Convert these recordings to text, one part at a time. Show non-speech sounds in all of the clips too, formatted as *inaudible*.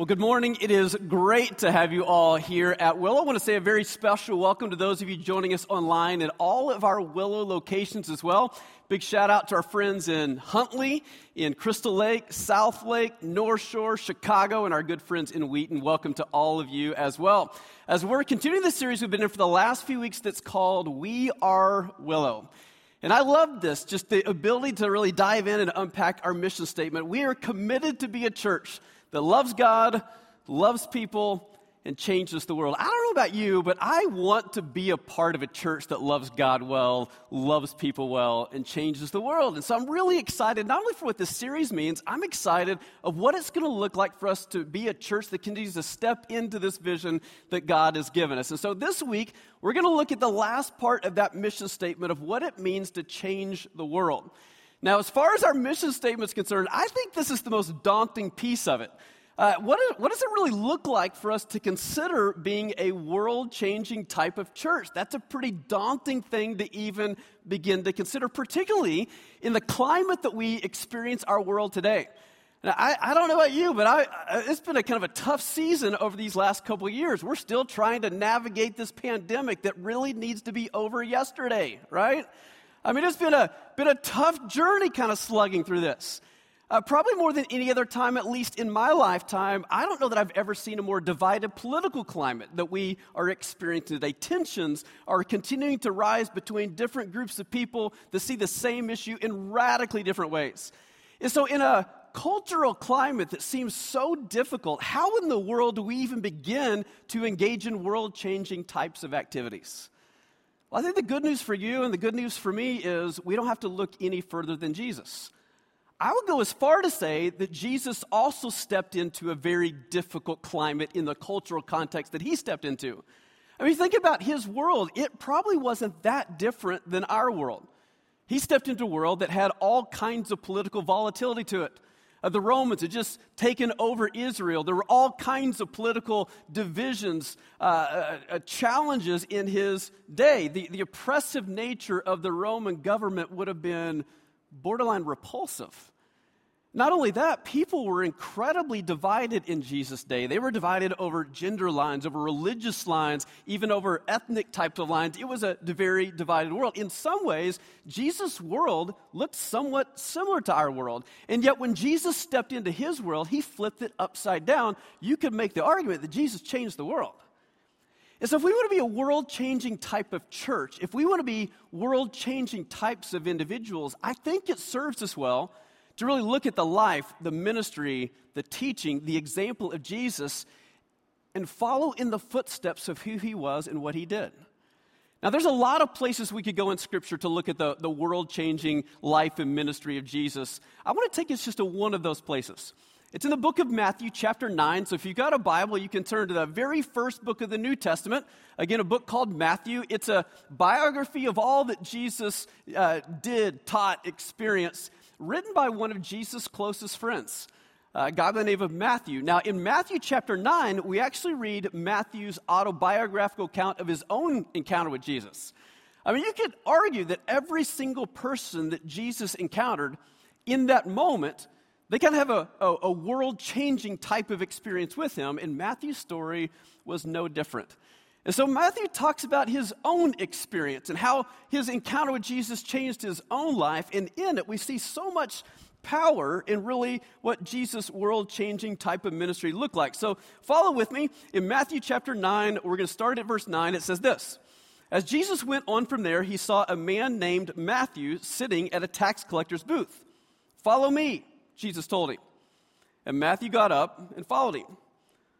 Well, good morning. It is great to have you all here at Willow. I want to say a very special welcome to those of you joining us online at all of our Willow locations as well. Big shout out to our friends in Huntley, in Crystal Lake, South Lake, North Shore, Chicago, and our good friends in Wheaton. Welcome to all of you as well. As we're continuing the series we've been in for the last few weeks that's called We Are Willow. And I love this, just the ability to really dive in and unpack our mission statement. We are committed to be a church that loves God, loves people, and changes the world. I don't know about you, but I want to be a part of a church that loves God well, loves people well, and changes the world. And so I'm really excited, not only for what this series means, I'm excited of what it's going to look like for us to be a church that continues to step into this vision that God has given us. And so this week, we're going to look at the last part of that mission statement of what it means to change the world. Now, as far as our mission statement is concerned, I think this is the most daunting piece of it. Uh, what, is, what does it really look like for us to consider being a world changing type of church? That's a pretty daunting thing to even begin to consider, particularly in the climate that we experience our world today. Now, I, I, don't know about you, but I, it's been a kind of a tough season over these last couple of years. We're still trying to navigate this pandemic that really needs to be over yesterday, right? I mean, it's been a, been a tough journey kind of slugging through this. Uh, probably more than any other time, at least in my lifetime, I don't know that I've ever seen a more divided political climate that we are experiencing today. Tensions are continuing to rise between different groups of people that see the same issue in radically different ways. And so, in a cultural climate that seems so difficult, how in the world do we even begin to engage in world changing types of activities? Well, I think the good news for you and the good news for me is we don't have to look any further than Jesus. I would go as far to say that Jesus also stepped into a very difficult climate in the cultural context that he stepped into. I mean, think about his world. It probably wasn't that different than our world. He stepped into a world that had all kinds of political volatility to it. Uh, the Romans had just taken over Israel. There were all kinds of political divisions, uh, uh, uh, challenges in his day. The, the oppressive nature of the Roman government would have been borderline repulsive. Not only that, people were incredibly divided in Jesus' day. They were divided over gender lines, over religious lines, even over ethnic types of lines. It was a very divided world. In some ways, Jesus' world looked somewhat similar to our world. And yet, when Jesus stepped into his world, he flipped it upside down. You could make the argument that Jesus changed the world. And so, if we want to be a world changing type of church, if we want to be world changing types of individuals, I think it serves us well to really look at the life, the ministry, the teaching, the example of Jesus, and follow in the footsteps of who he was and what he did. Now, there's a lot of places we could go in Scripture to look at the, the world changing life and ministry of Jesus. I want to take us just to one of those places. It's in the book of Matthew, chapter 9. So if you've got a Bible, you can turn to the very first book of the New Testament. Again, a book called Matthew. It's a biography of all that Jesus uh, did, taught, experienced written by one of Jesus' closest friends, a guy by the name of Matthew. Now, in Matthew chapter 9, we actually read Matthew's autobiographical account of his own encounter with Jesus. I mean, you could argue that every single person that Jesus encountered in that moment, they kind of have a, a, a world changing type of experience with him, and Matthew's story was no different. And so Matthew talks about his own experience and how his encounter with Jesus changed his own life. And in it, we see so much power in really what Jesus' world changing type of ministry looked like. So follow with me. In Matthew chapter 9, we're going to start at verse 9. It says this As Jesus went on from there, he saw a man named Matthew sitting at a tax collector's booth. Follow me, Jesus told him. And Matthew got up and followed him.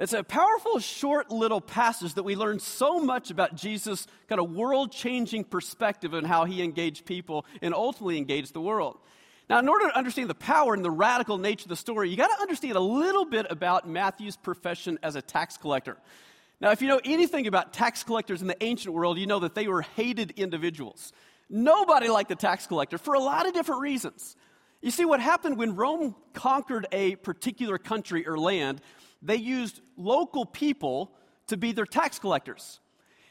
It's a powerful, short little passage that we learn so much about Jesus' kind of world changing perspective and how he engaged people and ultimately engaged the world. Now, in order to understand the power and the radical nature of the story, you got to understand a little bit about Matthew's profession as a tax collector. Now, if you know anything about tax collectors in the ancient world, you know that they were hated individuals. Nobody liked the tax collector for a lot of different reasons. You see, what happened when Rome conquered a particular country or land, they used local people to be their tax collectors.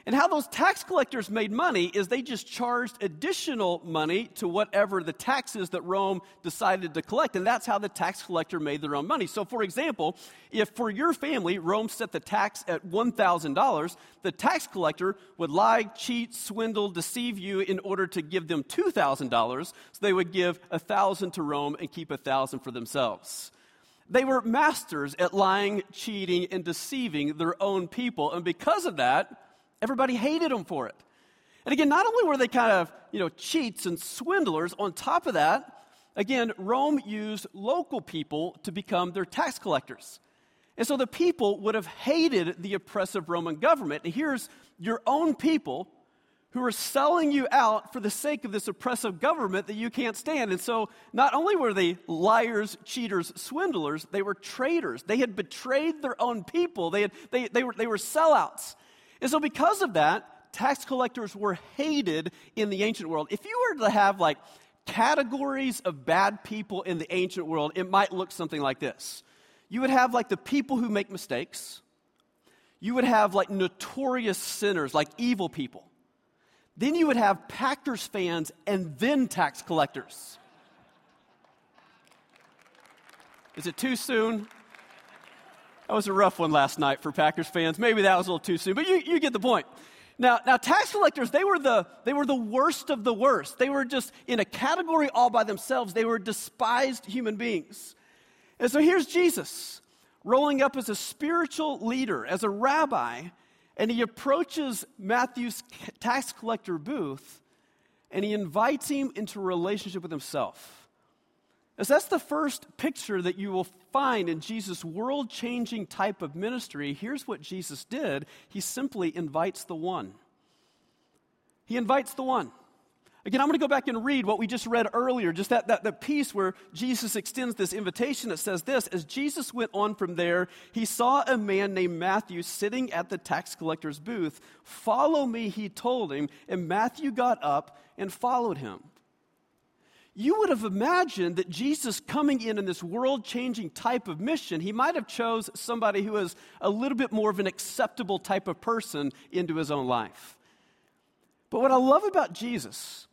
And how those tax collectors made money is they just charged additional money to whatever the taxes that Rome decided to collect. And that's how the tax collector made their own money. So, for example, if for your family Rome set the tax at $1,000, the tax collector would lie, cheat, swindle, deceive you in order to give them $2,000. So they would give 1000 to Rome and keep 1000 for themselves. They were masters at lying, cheating, and deceiving their own people. And because of that, Everybody hated them for it. And again, not only were they kind of, you know, cheats and swindlers, on top of that, again, Rome used local people to become their tax collectors. And so the people would have hated the oppressive Roman government. And here's your own people who are selling you out for the sake of this oppressive government that you can't stand. And so not only were they liars, cheaters, swindlers, they were traitors. They had betrayed their own people, they, had, they, they, were, they were sellouts. And so, because of that, tax collectors were hated in the ancient world. If you were to have like categories of bad people in the ancient world, it might look something like this. You would have like the people who make mistakes, you would have like notorious sinners, like evil people. Then you would have Packers fans and then tax collectors. Is it too soon? That was a rough one last night for Packers fans. Maybe that was a little too soon, but you, you get the point. Now, now, tax collectors, they were, the, they were the worst of the worst. They were just in a category all by themselves. They were despised human beings. And so here's Jesus rolling up as a spiritual leader, as a rabbi, and he approaches Matthew's tax collector booth and he invites him into a relationship with himself. As that's the first picture that you will find in Jesus' world changing type of ministry. Here's what Jesus did He simply invites the one. He invites the one. Again, I'm going to go back and read what we just read earlier, just that, that, piece where Jesus extends this invitation. that says this As Jesus went on from there, he saw a man named Matthew sitting at the tax collector's booth. Follow me, he told him. And Matthew got up and followed him you would have imagined that Jesus coming in in this world-changing type of mission, he might have chose somebody who is a little bit more of an acceptable type of person into his own life. But what I love about Jesus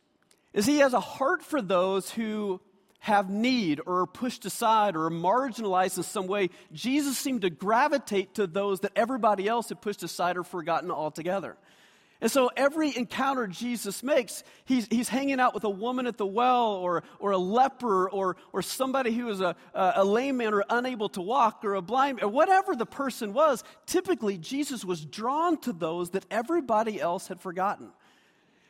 is he has a heart for those who have need or are pushed aside or are marginalized in some way. Jesus seemed to gravitate to those that everybody else had pushed aside or forgotten altogether. And so every encounter Jesus makes, he's, he's hanging out with a woman at the well or, or a leper or, or somebody who is a, a, a lame man or unable to walk or a blind or whatever the person was. Typically, Jesus was drawn to those that everybody else had forgotten.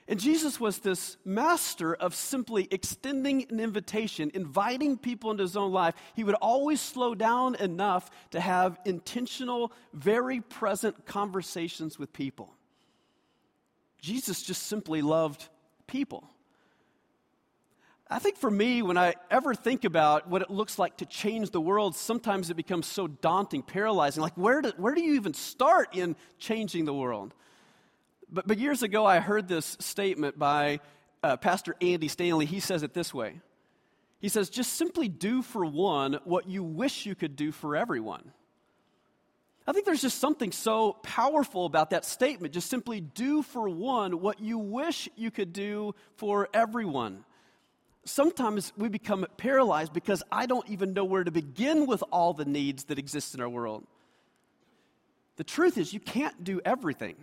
And Jesus was this master of simply extending an invitation, inviting people into his own life. He would always slow down enough to have intentional, very present conversations with people. Jesus just simply loved people. I think for me, when I ever think about what it looks like to change the world, sometimes it becomes so daunting, paralyzing. Like, where do, where do you even start in changing the world? But, but years ago, I heard this statement by uh, Pastor Andy Stanley. He says it this way He says, just simply do for one what you wish you could do for everyone. I think there's just something so powerful about that statement. Just simply do for one what you wish you could do for everyone. Sometimes we become paralyzed because I don't even know where to begin with all the needs that exist in our world. The truth is, you can't do everything,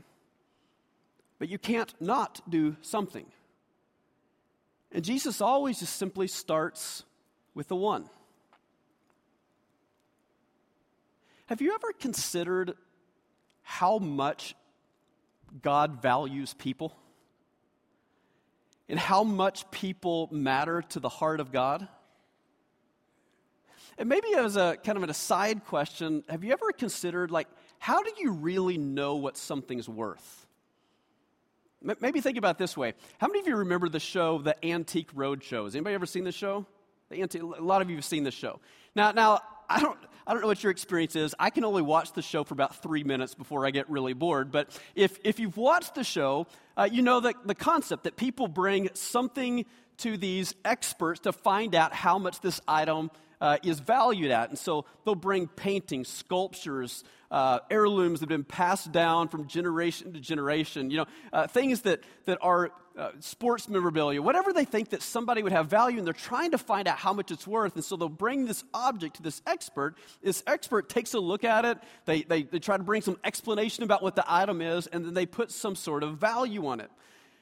but you can't not do something. And Jesus always just simply starts with the one. Have you ever considered how much God values people? And how much people matter to the heart of God? And maybe as a kind of an aside question, have you ever considered, like, how do you really know what something's worth? Maybe think about this way. How many of you remember the show, The Antique Roadshow? Has anybody ever seen the show? The antique, a lot of you have seen this show. Now, now I don't, I don't know what your experience is. I can only watch the show for about three minutes before I get really bored. But if, if you've watched the show, uh, you know the, the concept that people bring something to these experts to find out how much this item uh, is valued at. And so they'll bring paintings, sculptures, uh, heirlooms that have been passed down from generation to generation, you know, uh, things that, that are uh, sports memorabilia, whatever they think that somebody would have value, and they're trying to find out how much it's worth. And so they'll bring this object to this expert. This expert takes a look at it, they, they, they try to bring some explanation about what the item is, and then they put some sort of value on it.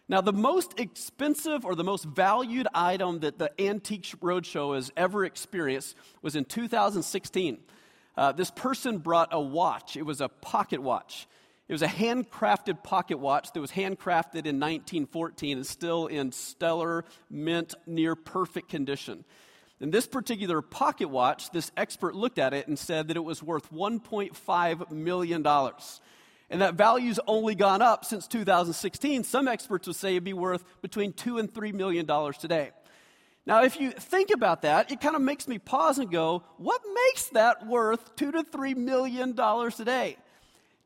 Now, the most expensive or the most valued item that the Antique Roadshow has ever experienced was in 2016. Uh, this person brought a watch, it was a pocket watch. It was a handcrafted pocket watch that was handcrafted in 1914 and still in stellar, mint, near perfect condition. In this particular pocket watch, this expert looked at it and said that it was worth $1.5 million. And that value's only gone up since 2016. Some experts would say it'd be worth between two and three million dollars today. Now, if you think about that, it kind of makes me pause and go, what makes that worth two to three million dollars today?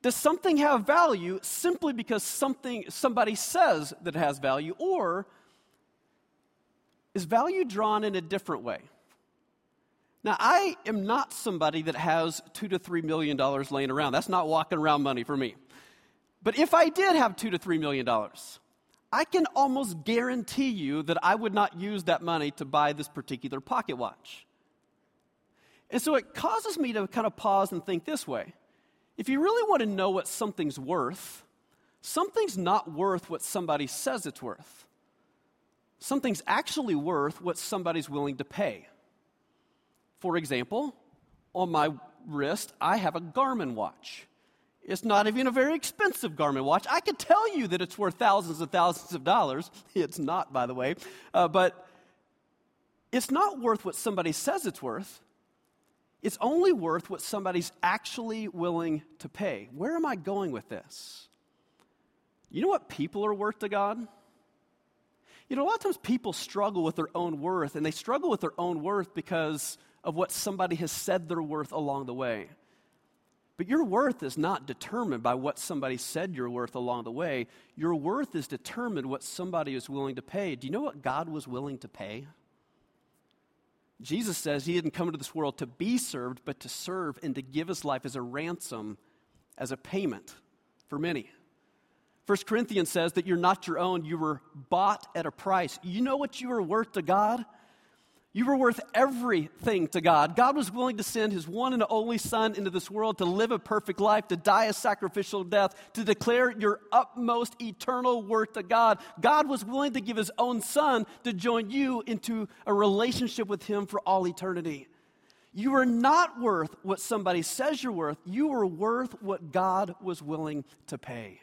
Does something have value simply because something, somebody says that it has value, or is value drawn in a different way? Now, I am not somebody that has two to three million dollars laying around. That's not walking around money for me. But if I did have two to three million dollars, I can almost guarantee you that I would not use that money to buy this particular pocket watch. And so it causes me to kind of pause and think this way if you really want to know what something's worth, something's not worth what somebody says it's worth. Something's actually worth what somebody's willing to pay. For example, on my wrist, I have a Garmin watch. It's not even a very expensive Garmin watch. I could tell you that it's worth thousands and thousands of dollars. *laughs* It's not, by the way. Uh, but it's not worth what somebody says it's worth it's only worth what somebody's actually willing to pay. Where am I going with this? You know what people are worth to God? You know, a lot of times people struggle with their own worth, and they struggle with their own worth because of what somebody has said they're worth along the way. But your worth is not determined by what somebody said you're worth along the way. Your worth is determined what somebody is willing to pay. Do you know what God was willing to pay? Jesus says he didn't come into this world to be served, but to serve and to give his life as a ransom, as a payment for many. 1 Corinthians says that you're not your own, you were bought at a price. You know what you are worth to God? You were worth everything to God. God was willing to send his one and only Son into this world to live a perfect life, to die a sacrificial death, to declare your utmost eternal worth to God. God was willing to give his own Son to join you into a relationship with him for all eternity. You are not worth what somebody says you're worth, you are worth what God was willing to pay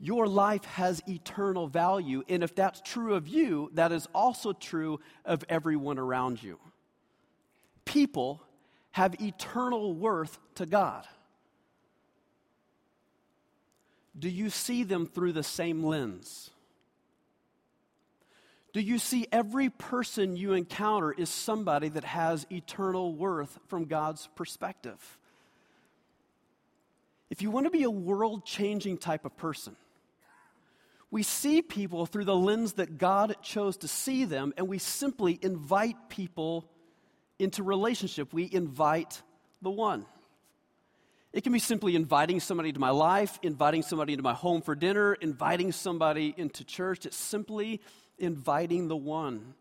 your life has eternal value. And if that's true of you, that is also true of everyone around you. People have eternal worth to God. Do you see them through the same lens? Do you see every person you encounter is somebody that has eternal worth from God's perspective? If you want to be a world changing type of person, we see people through the lens that God chose to see them, and we simply invite people into relationship. We invite the one. It can be simply inviting somebody to my life, inviting somebody into my home for dinner, inviting somebody into church. It's simply inviting the one.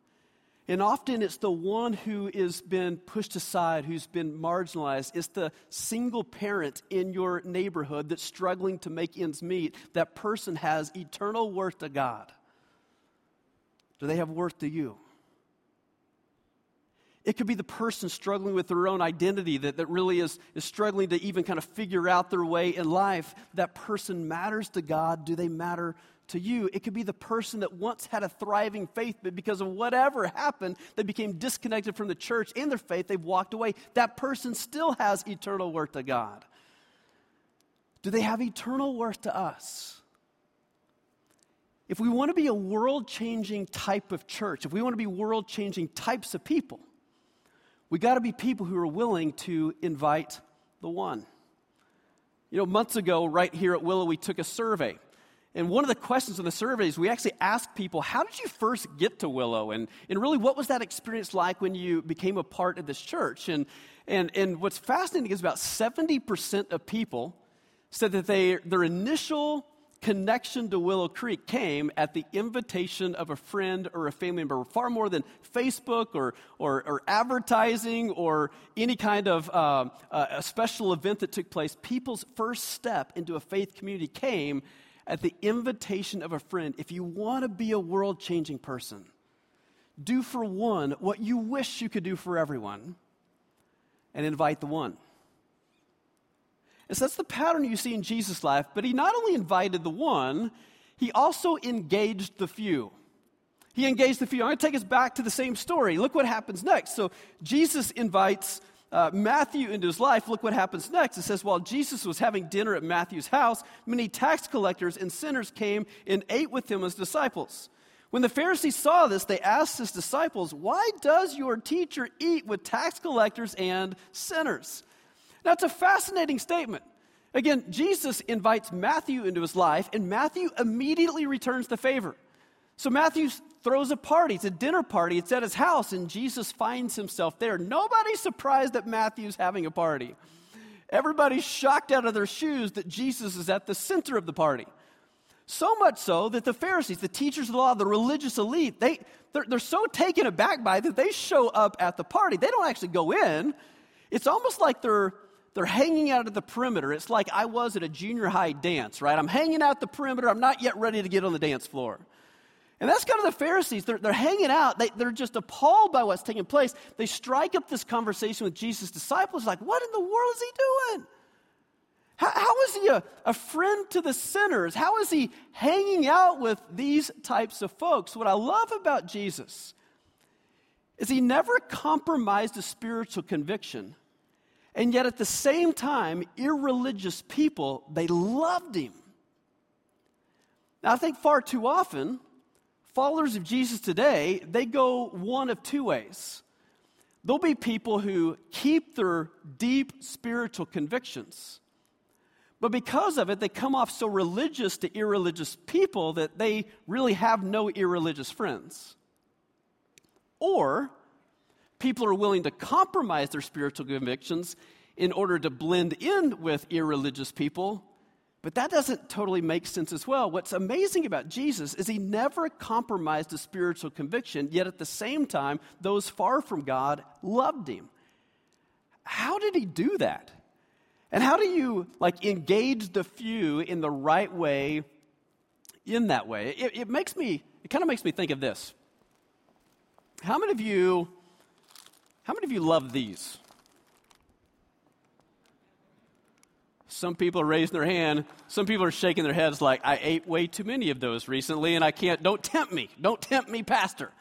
And often it's the one who has been pushed aside, who's been marginalized. It's the single parent in your neighborhood that's struggling to make ends meet. That person has eternal worth to God. Do they have worth to you? It could be the person struggling with their own identity that, that really is, is struggling to even kind of figure out their way in life. That person matters to God. Do they matter to you. It could be the person that once had a thriving faith, but because of whatever happened, they became disconnected from the church and their faith, they've walked away. That person still has eternal worth to God. Do they have eternal worth to us? if we want to be a world changing type of church, if we want to be world changing types of people, we got to be people who are willing to invite the one. You know, months ago, right here at Willow, we took a survey. And one of the questions in the surveys, we actually asked people, How did you first get to Willow? And, and really, what was that experience like when you became a part of this church? And, and, and what's fascinating is about 70% of people said that they, their initial connection to Willow Creek came at the invitation of a friend or a family member, far more than Facebook or, or, or advertising or any kind of uh, a special event that took place. People's first step into a faith community came at the invitation of a friend. If you want to be a world changing person, do for one what you wish you could do for everyone and invite the one. And so that's the pattern you see in Jesus' life, but he not only invited the one, he also engaged the few. He engaged the few. I'm going to take us back to the same story. Look what happens next. So Jesus invites uh, Matthew into his life. Look what happens next. It says, While Jesus was having dinner at Matthew's house, many tax collectors and sinners came and ate with him as disciples. When the Pharisees saw this, they asked his disciples, Why does your teacher eat with tax collectors and sinners? That's a fascinating statement. Again, Jesus invites Matthew into his life, and Matthew immediately returns the favor. So Matthew throws a party. It's a dinner party. It's at his house, and Jesus finds himself there. Nobody's surprised that Matthew's having a party. Everybody's shocked out of their shoes that Jesus is at the center of the party. So much so that the Pharisees, the teachers of the law, the religious elite, they, they're, they're so taken aback by it that they show up at the party. They don't actually go in. It's almost like they're they're hanging out at the perimeter. It's like I was at a junior high dance, right? I'm hanging out the perimeter. I'm not yet ready to get on the dance floor. And that's kind of the Pharisees. They're, they're hanging out. They, they're just appalled by what's taking place. They strike up this conversation with Jesus' disciples, like, what in the world is he doing? How, how is he a, a friend to the sinners? How is he hanging out with these types of folks? What I love about Jesus is he never compromised a spiritual conviction and yet at the same time, irreligious people, they loved him. Now, I think far too often, followers of Jesus today, they go one of two ways. There'll be people who keep their deep spiritual convictions, but because of it, they come off so religious to irreligious people that they really have no irreligious friends. Or people are willing to compromise their spiritual convictions in order to blend in with irreligious people, but that doesn't totally make sense as well. What's amazing about Jesus is he never compromised a spiritual conviction, yet at the same time, those far from God loved him. How did he do that? And how do you like engage the few in the right way in that way? It, it makes me, it kind of makes me think of this. How many of you how many of you love these? Some people are raising their hand. Some people are shaking their heads like, I ate way too many of those recently and I can't, don't tempt me. Don't tempt me, Pastor.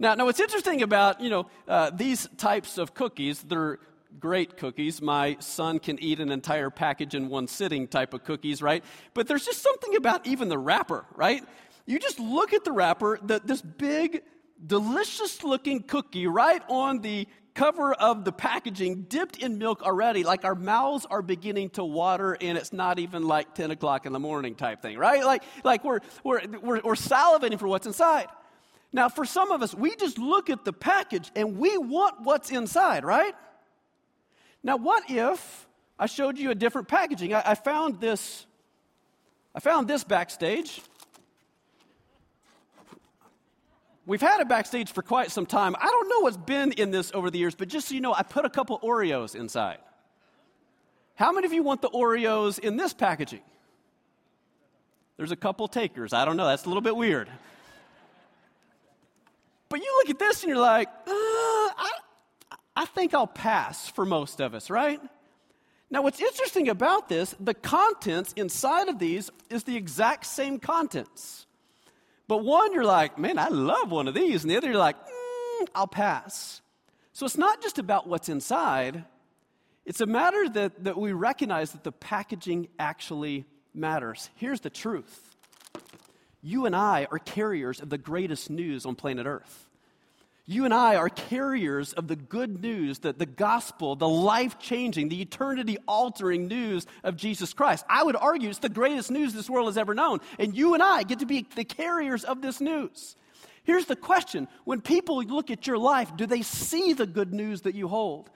Now, now what's interesting about, you know, uh, these types of cookies, they're great cookies. My son can eat an entire package in one sitting type of cookies, right? But there's just something about even the wrapper, right? You just look at the wrapper, the, this big, delicious looking cookie right on the cover of the packaging dipped in milk already, like our mouths are beginning to water and it's not even like 10 o'clock in the morning type thing, right? Like, like we're, we're, we're, we're salivating for what's inside. Now, for some of us, we just look at the package and we want what's inside, right? Now, what if I showed you a different packaging? I, I found this. I found this backstage. We've had it backstage for quite some time. I don't know what's been in this over the years, but just so you know, I put a couple Oreos inside. How many of you want the Oreos in this packaging? There's a couple takers. I don't know. That's a little bit weird. But you look at this and you're like, uh, I, I think I'll pass for most of us, right? Now, what's interesting about this, the contents inside of these is the exact same contents. But one, you're like, man, I love one of these. And the other, you're like, mm, I'll pass. So it's not just about what's inside, it's a matter that, that we recognize that the packaging actually matters. Here's the truth you and I are carriers of the greatest news on planet Earth. You and I are carriers of the good news, the, the gospel, the life changing, the eternity altering news of Jesus Christ. I would argue it's the greatest news this world has ever known. And you and I get to be the carriers of this news. Here's the question when people look at your life, do they see the good news that you hold?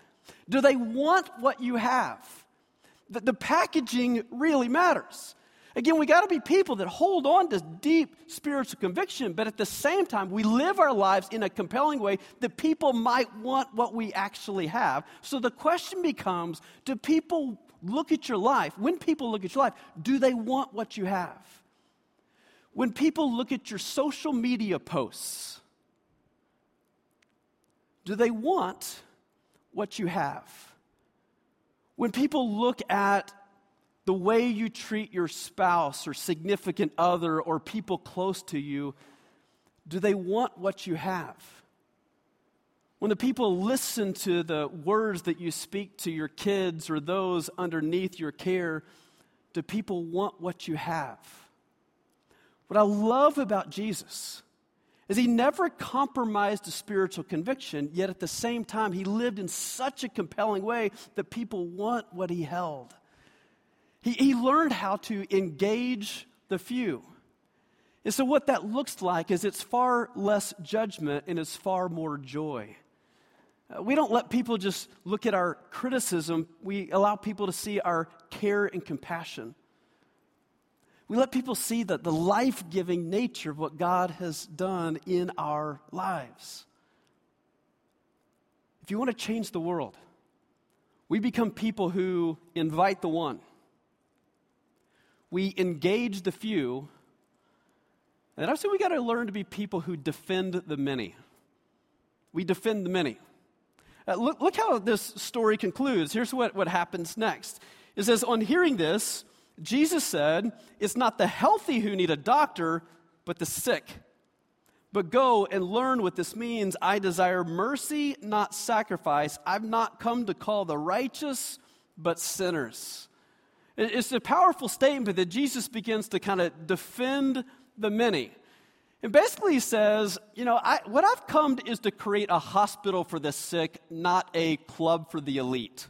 Do they want what you have? The, the packaging really matters. Again, we got to be people that hold on to deep spiritual conviction, but at the same time, we live our lives in a compelling way that people might want what we actually have. So the question becomes do people look at your life? When people look at your life, do they want what you have? When people look at your social media posts, do they want what you have? When people look at the way you treat your spouse or significant other or people close to you, do they want what you have? When the people listen to the words that you speak to your kids or those underneath your care, do people want what you have? What I love about Jesus is he never compromised a spiritual conviction, yet at the same time, he lived in such a compelling way that people want what he held. He, he learned how to engage the few. And so, what that looks like is it's far less judgment and it's far more joy. Uh, we don't let people just look at our criticism, we allow people to see our care and compassion. We let people see that the life giving nature of what God has done in our lives. If you want to change the world, we become people who invite the one we engage the few. And I say we got to learn to be people who defend the many. We defend the many. Uh, look, look how this story concludes. Here's what, what happens next. It says, On hearing this, Jesus said, It's not the healthy who need a doctor, but the sick. But go and learn what this means. I desire mercy, not sacrifice. I've not come to call the righteous, but sinners. It's a powerful statement that Jesus begins to kind of defend the many. And basically he says, you know, I, what I've come to is to create a hospital for the sick, not a club for the elite.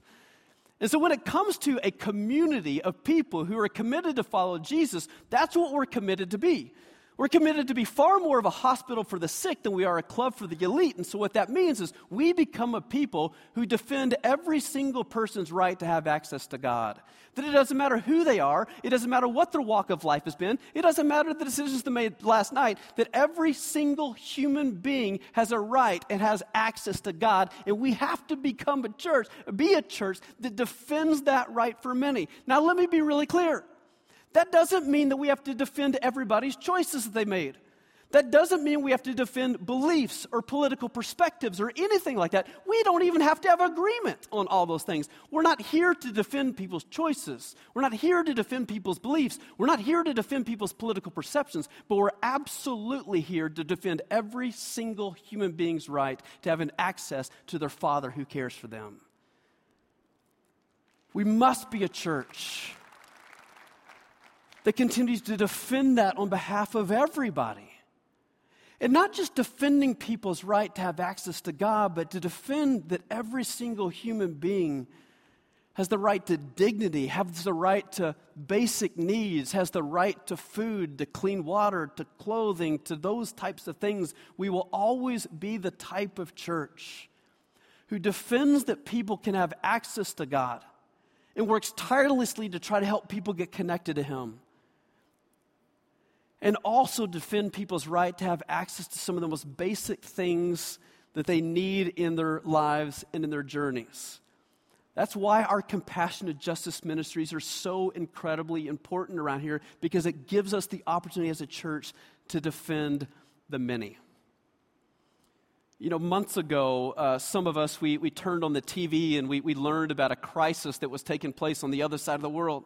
And so when it comes to a community of people who are committed to follow Jesus, that's what we're committed to be. We're committed to be far more of a hospital for the sick than we are a club for the elite. And so, what that means is we become a people who defend every single person's right to have access to God. That it doesn't matter who they are, it doesn't matter what their walk of life has been, it doesn't matter the decisions they made last night, that every single human being has a right and has access to God. And we have to become a church, be a church that defends that right for many. Now, let me be really clear. That doesn't mean that we have to defend everybody's choices that they made. That doesn't mean we have to defend beliefs or political perspectives or anything like that. We don't even have to have agreement on all those things. We're not here to defend people's choices. We're not here to defend people's beliefs. We're not here to defend people's political perceptions, but we're absolutely here to defend every single human being's right to have an access to their Father who cares for them. We must be a church that continues to defend that on behalf of everybody. And not just defending people's right to have access to God, but to defend that every single human being has the right to dignity, has the right to basic needs, has the right to food, to clean water, to clothing, to those types of things. We will always be the type of church who defends that people can have access to God and works tirelessly to try to help people get connected to Him and also defend people's right to have access to some of the most basic things that they need in their lives and in their journeys. That's why our compassionate justice ministries are so incredibly important around here because it gives us the opportunity as a church to defend the many. You know, months ago, uh, some of us, we, we turned on the TV and we, we learned about a crisis that was taking place on the other side of the world.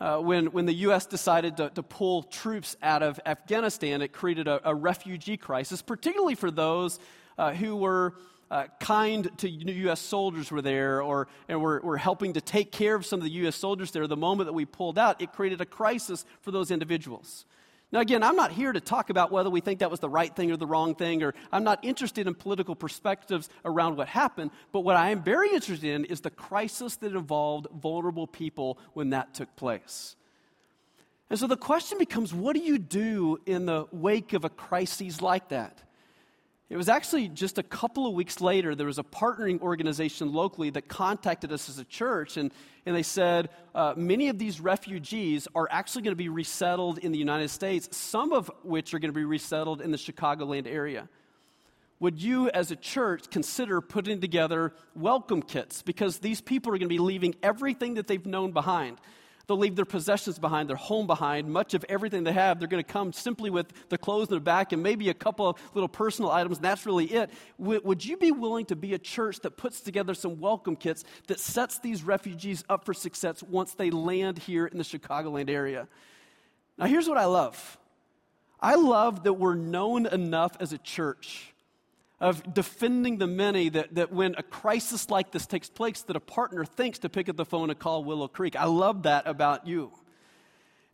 Uh, when, when the U.S. decided to, to, pull troops out of Afghanistan, it created a, a refugee crisis, particularly for those uh, who were uh, kind to U.S. soldiers were there or and were, were helping to take care of some of the U.S. soldiers there. The moment that we pulled out, it created a crisis for those individuals. Now, again, I'm not here to talk about whether we think that was the right thing or the wrong thing, or I'm not interested in political perspectives around what happened, but what I am very interested in is the crisis that involved vulnerable people when that took place. And so the question becomes what do you do in the wake of a crisis like that? It was actually just a couple of weeks later, there was a partnering organization locally that contacted us as a church, and, and they said uh, many of these refugees are actually going to be resettled in the United States, some of which are going to be resettled in the Chicagoland area. Would you, as a church, consider putting together welcome kits? Because these people are going to be leaving everything that they've known behind. They'll leave their possessions behind, their home behind, much of everything they have. They're going to come simply with the clothes in their back and maybe a couple of little personal items, and that's really it. Would you be willing to be a church that puts together some welcome kits that sets these refugees up for success once they land here in the Chicagoland area? Now, here's what I love I love that we're known enough as a church of defending the many that, that when a crisis like this takes place that a partner thinks to pick up the phone and call willow creek. I love that about you.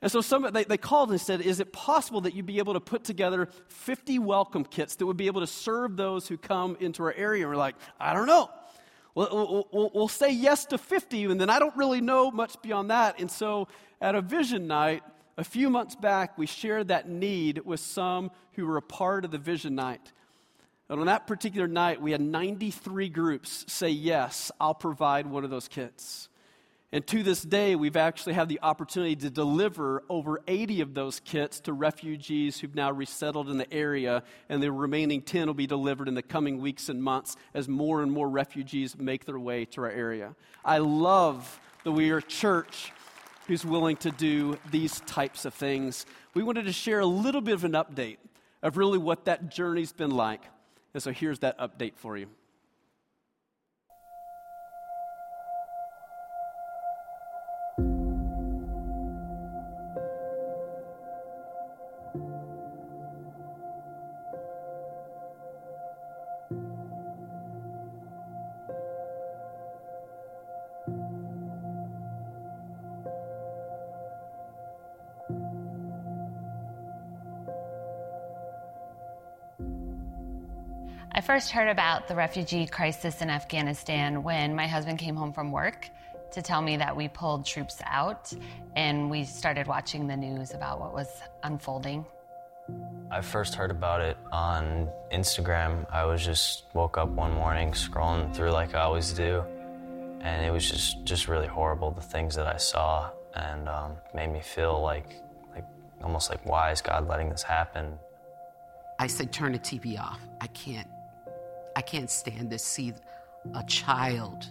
And so some, they, they called and said is it possible that you'd be able to put together 50 welcome kits that would be able to serve those who come into our area? And we're like i don't know. We'll, we'll, we'll say yes to 50 and then i don't really know much beyond that. And so at a vision night a few months back we shared that need with some who were a part of the vision night and on that particular night, we had 93 groups say, Yes, I'll provide one of those kits. And to this day, we've actually had the opportunity to deliver over 80 of those kits to refugees who've now resettled in the area, and the remaining 10 will be delivered in the coming weeks and months as more and more refugees make their way to our area. I love that we are a church who's willing to do these types of things. We wanted to share a little bit of an update of really what that journey's been like. And so here's that update for you. First heard about the refugee crisis in Afghanistan when my husband came home from work to tell me that we pulled troops out and we started watching the news about what was unfolding. I first heard about it on Instagram. I was just woke up one morning scrolling through like I always do, and it was just just really horrible the things that I saw, and um, made me feel like like almost like why is God letting this happen? I said turn the TV off. I can't I can't stand to see a child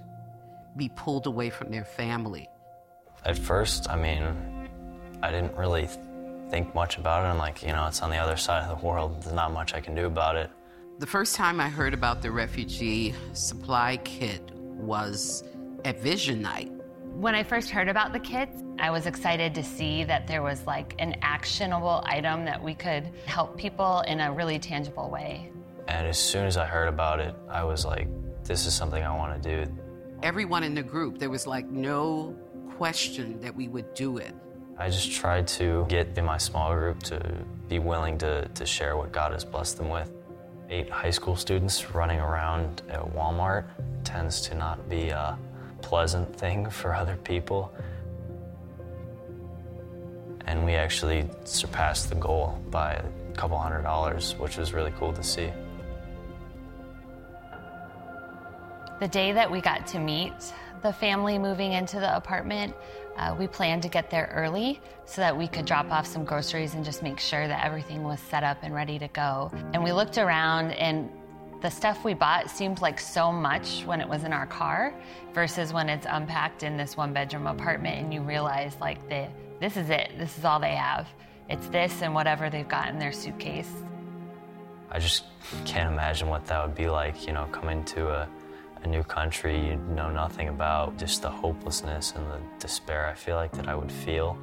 be pulled away from their family. At first, I mean, I didn't really think much about it. I'm like, you know, it's on the other side of the world. There's not much I can do about it. The first time I heard about the refugee supply kit was at Vision Night. When I first heard about the kits, I was excited to see that there was like an actionable item that we could help people in a really tangible way. And as soon as I heard about it, I was like, this is something I want to do. Everyone in the group, there was like no question that we would do it. I just tried to get in my small group to be willing to, to share what God has blessed them with. Eight high school students running around at Walmart tends to not be a pleasant thing for *laughs* other people. And we actually surpassed the goal by a couple hundred dollars, which was really cool to see. The day that we got to meet the family moving into the apartment, uh, we planned to get there early so that we could drop off some groceries and just make sure that everything was set up and ready to go. And we looked around, and the stuff we bought seemed like so much when it was in our car versus when it's unpacked in this one bedroom apartment and you realize, like, the, this is it, this is all they have. It's this and whatever they've got in their suitcase. I just can't imagine what that would be like, you know, coming to a a new country you know nothing about, just the hopelessness and the despair I feel like that I would feel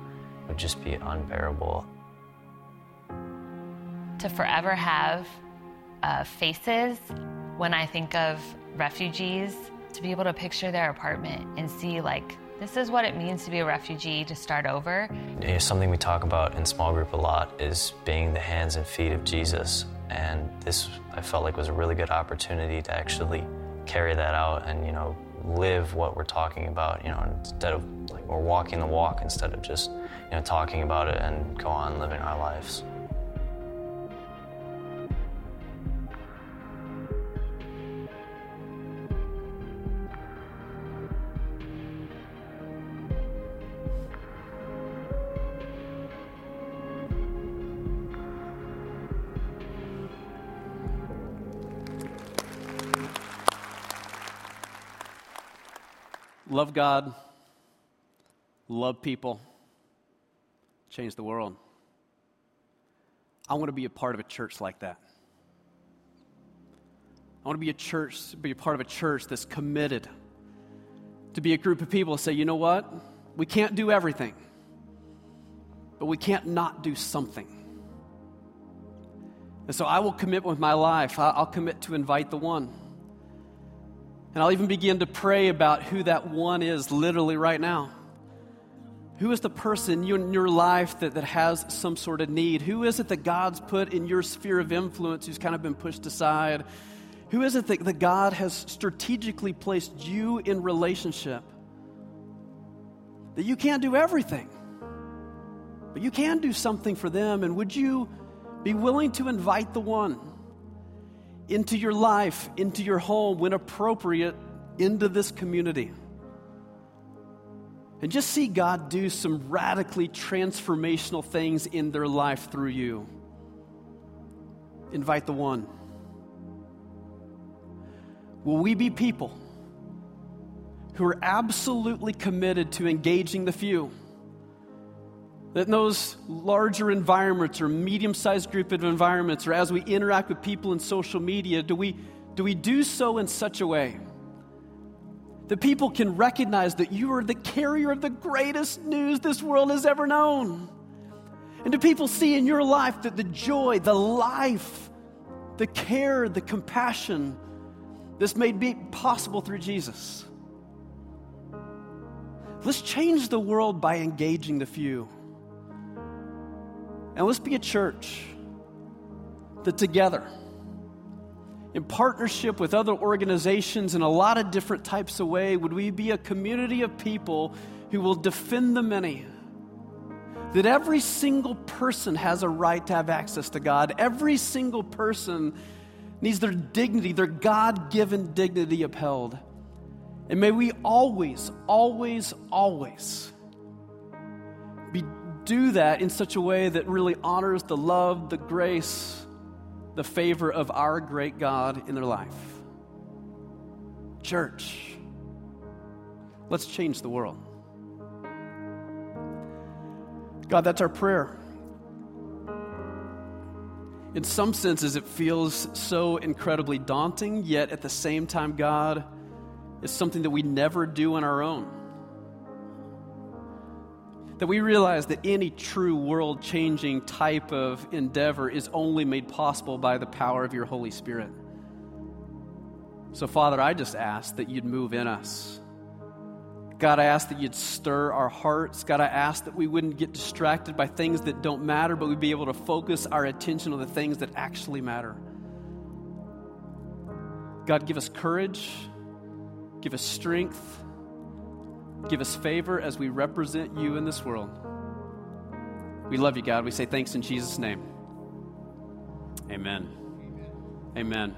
would just be unbearable. To forever have uh, faces when I think of refugees, to be able to picture their apartment and see like This is what it means to be a refugee, to start over. You know, something we talk about in small group a lot is being the hands and feet of Jesus. And this, I felt like, was a really good opportunity to actually carry that out and, you know, live what we're talking about, you know, instead of like we're walking the walk instead of just, you know, talking about it and go on living our lives. Love God, love people, change the world. I want to be a part of a church like that. I want to be a church, be a part of a church that's committed to be a group of people say, you know what? We can't do everything, but we can't not do something. And so I will commit with my life. I'll commit to invite the one. And I'll even begin to pray about who that one is literally right now. Who is the person in your life that, that has some sort of need? Who is it that God's put in your sphere of influence who's kind of been pushed aside? Who is it that, that God has strategically placed you in relationship? That you can't do everything, but you can do something for them. And would you be willing to invite the one? Into your life, into your home, when appropriate, into this community. And just see God do some radically transformational things in their life through you. Invite the one. Will we be people who are absolutely committed to engaging the few? That in those larger environments or medium sized group of environments, or as we interact with people in social media, do we, do we do so in such a way that people can recognize that you are the carrier of the greatest news this world has ever known? And do people see in your life that the joy, the life, the care, the compassion that's made be possible through Jesus? Let's change the world by engaging the few. And let's be a church that together, in partnership with other organizations in a lot of different types of ways, would we be a community of people who will defend the many? That every single person has a right to have access to God. Every single person needs their dignity, their God given dignity upheld. And may we always, always, always be do that in such a way that really honors the love, the grace, the favor of our great God in their life. Church, let's change the world. God, that's our prayer. In some senses, it feels so incredibly daunting, yet at the same time, God, it's something that we never do on our own that we realize that any true world changing type of endeavor is only made possible by the power of your Holy Spirit. So, Father, I just ask that you'd move in us. God, I ask that you'd stir our hearts. God, I ask that we wouldn't get distracted by things that don't matter, but we'd be able to focus our attention on the things that actually matter. God, give us courage, give us strength. Give us favor as we represent you in this world. We love you, God. We say thanks in Jesus' name. Amen. Amen.